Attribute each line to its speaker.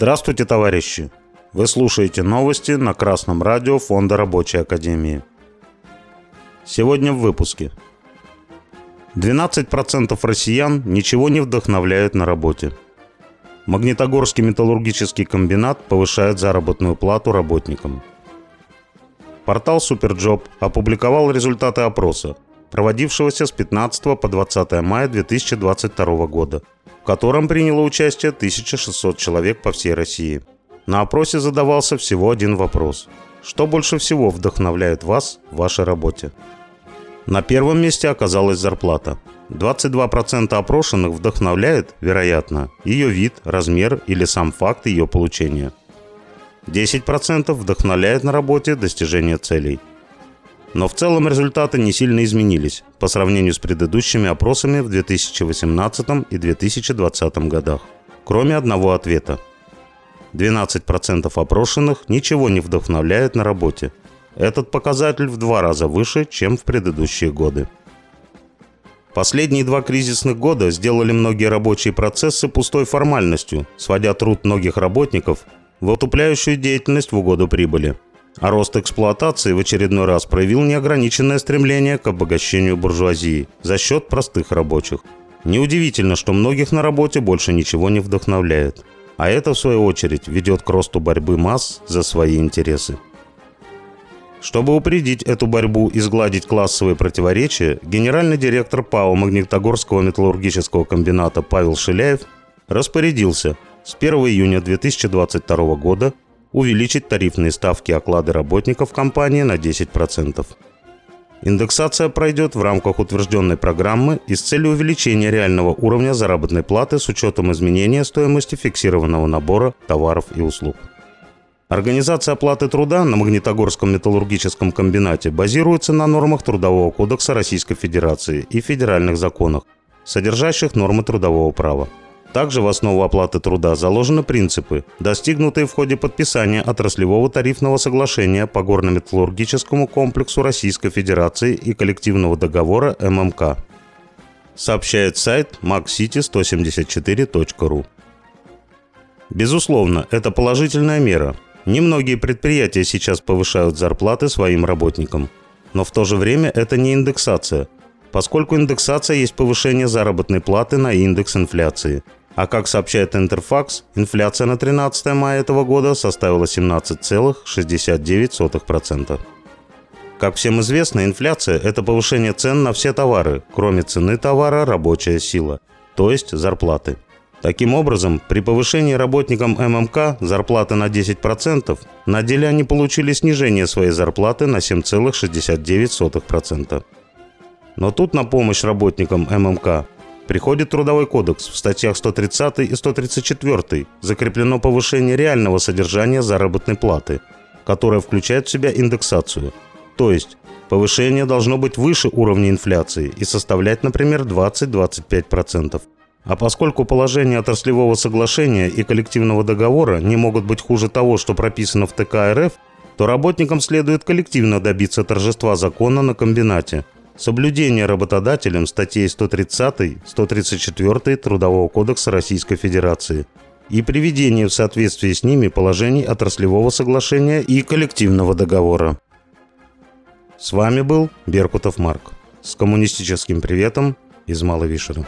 Speaker 1: Здравствуйте, товарищи! Вы слушаете новости на Красном радио Фонда Рабочей Академии. Сегодня в выпуске. 12% россиян ничего не вдохновляют на работе. Магнитогорский металлургический комбинат повышает заработную плату работникам. Портал SuperJob опубликовал результаты опроса, проводившегося с 15 по 20 мая 2022 года, в котором приняло участие 1600 человек по всей России. На опросе задавался всего один вопрос. Что больше всего вдохновляет вас в вашей работе? На первом месте оказалась зарплата. 22% опрошенных вдохновляет, вероятно, ее вид, размер или сам факт ее получения. 10% вдохновляет на работе достижение целей. Но в целом результаты не сильно изменились по сравнению с предыдущими опросами в 2018 и 2020 годах, кроме одного ответа. 12% опрошенных ничего не вдохновляет на работе. Этот показатель в два раза выше, чем в предыдущие годы. Последние два кризисных года сделали многие рабочие процессы пустой формальностью, сводя труд многих работников в отупляющую деятельность в угоду прибыли. А рост эксплуатации в очередной раз проявил неограниченное стремление к обогащению буржуазии за счет простых рабочих. Неудивительно, что многих на работе больше ничего не вдохновляет. А это, в свою очередь, ведет к росту борьбы масс за свои интересы. Чтобы упредить эту борьбу и сгладить классовые противоречия, генеральный директор ПАО Магнитогорского металлургического комбината Павел Шиляев распорядился с 1 июня 2022 года увеличить тарифные ставки оклады работников компании на 10%. Индексация пройдет в рамках утвержденной программы и с целью увеличения реального уровня заработной платы с учетом изменения стоимости фиксированного набора товаров и услуг. Организация оплаты труда на Магнитогорском металлургическом комбинате базируется на нормах Трудового кодекса Российской Федерации и федеральных законах, содержащих нормы трудового права. Также в основу оплаты труда заложены принципы, достигнутые в ходе подписания отраслевого тарифного соглашения по горно-металлургическому комплексу Российской Федерации и коллективного договора ММК. Сообщает сайт maxcity174.ru. Безусловно, это положительная мера. Немногие предприятия сейчас повышают зарплаты своим работникам. Но в то же время это не индексация, поскольку индексация есть повышение заработной платы на индекс инфляции – а как сообщает Интерфакс, инфляция на 13 мая этого года составила 17,69%. Как всем известно, инфляция – это повышение цен на все товары, кроме цены товара «рабочая сила», то есть зарплаты. Таким образом, при повышении работникам ММК зарплаты на 10%, на деле они получили снижение своей зарплаты на 7,69%. Но тут на помощь работникам ММК приходит Трудовой кодекс. В статьях 130 и 134 закреплено повышение реального содержания заработной платы, которое включает в себя индексацию. То есть повышение должно быть выше уровня инфляции и составлять, например, 20-25%. А поскольку положения отраслевого соглашения и коллективного договора не могут быть хуже того, что прописано в ТК РФ, то работникам следует коллективно добиться торжества закона на комбинате – Соблюдение работодателем статей 130-134 Трудового кодекса Российской Федерации и приведение в соответствии с ними положений отраслевого соглашения и коллективного договора. С вами был Беркутов Марк. С коммунистическим приветом из Маловишера.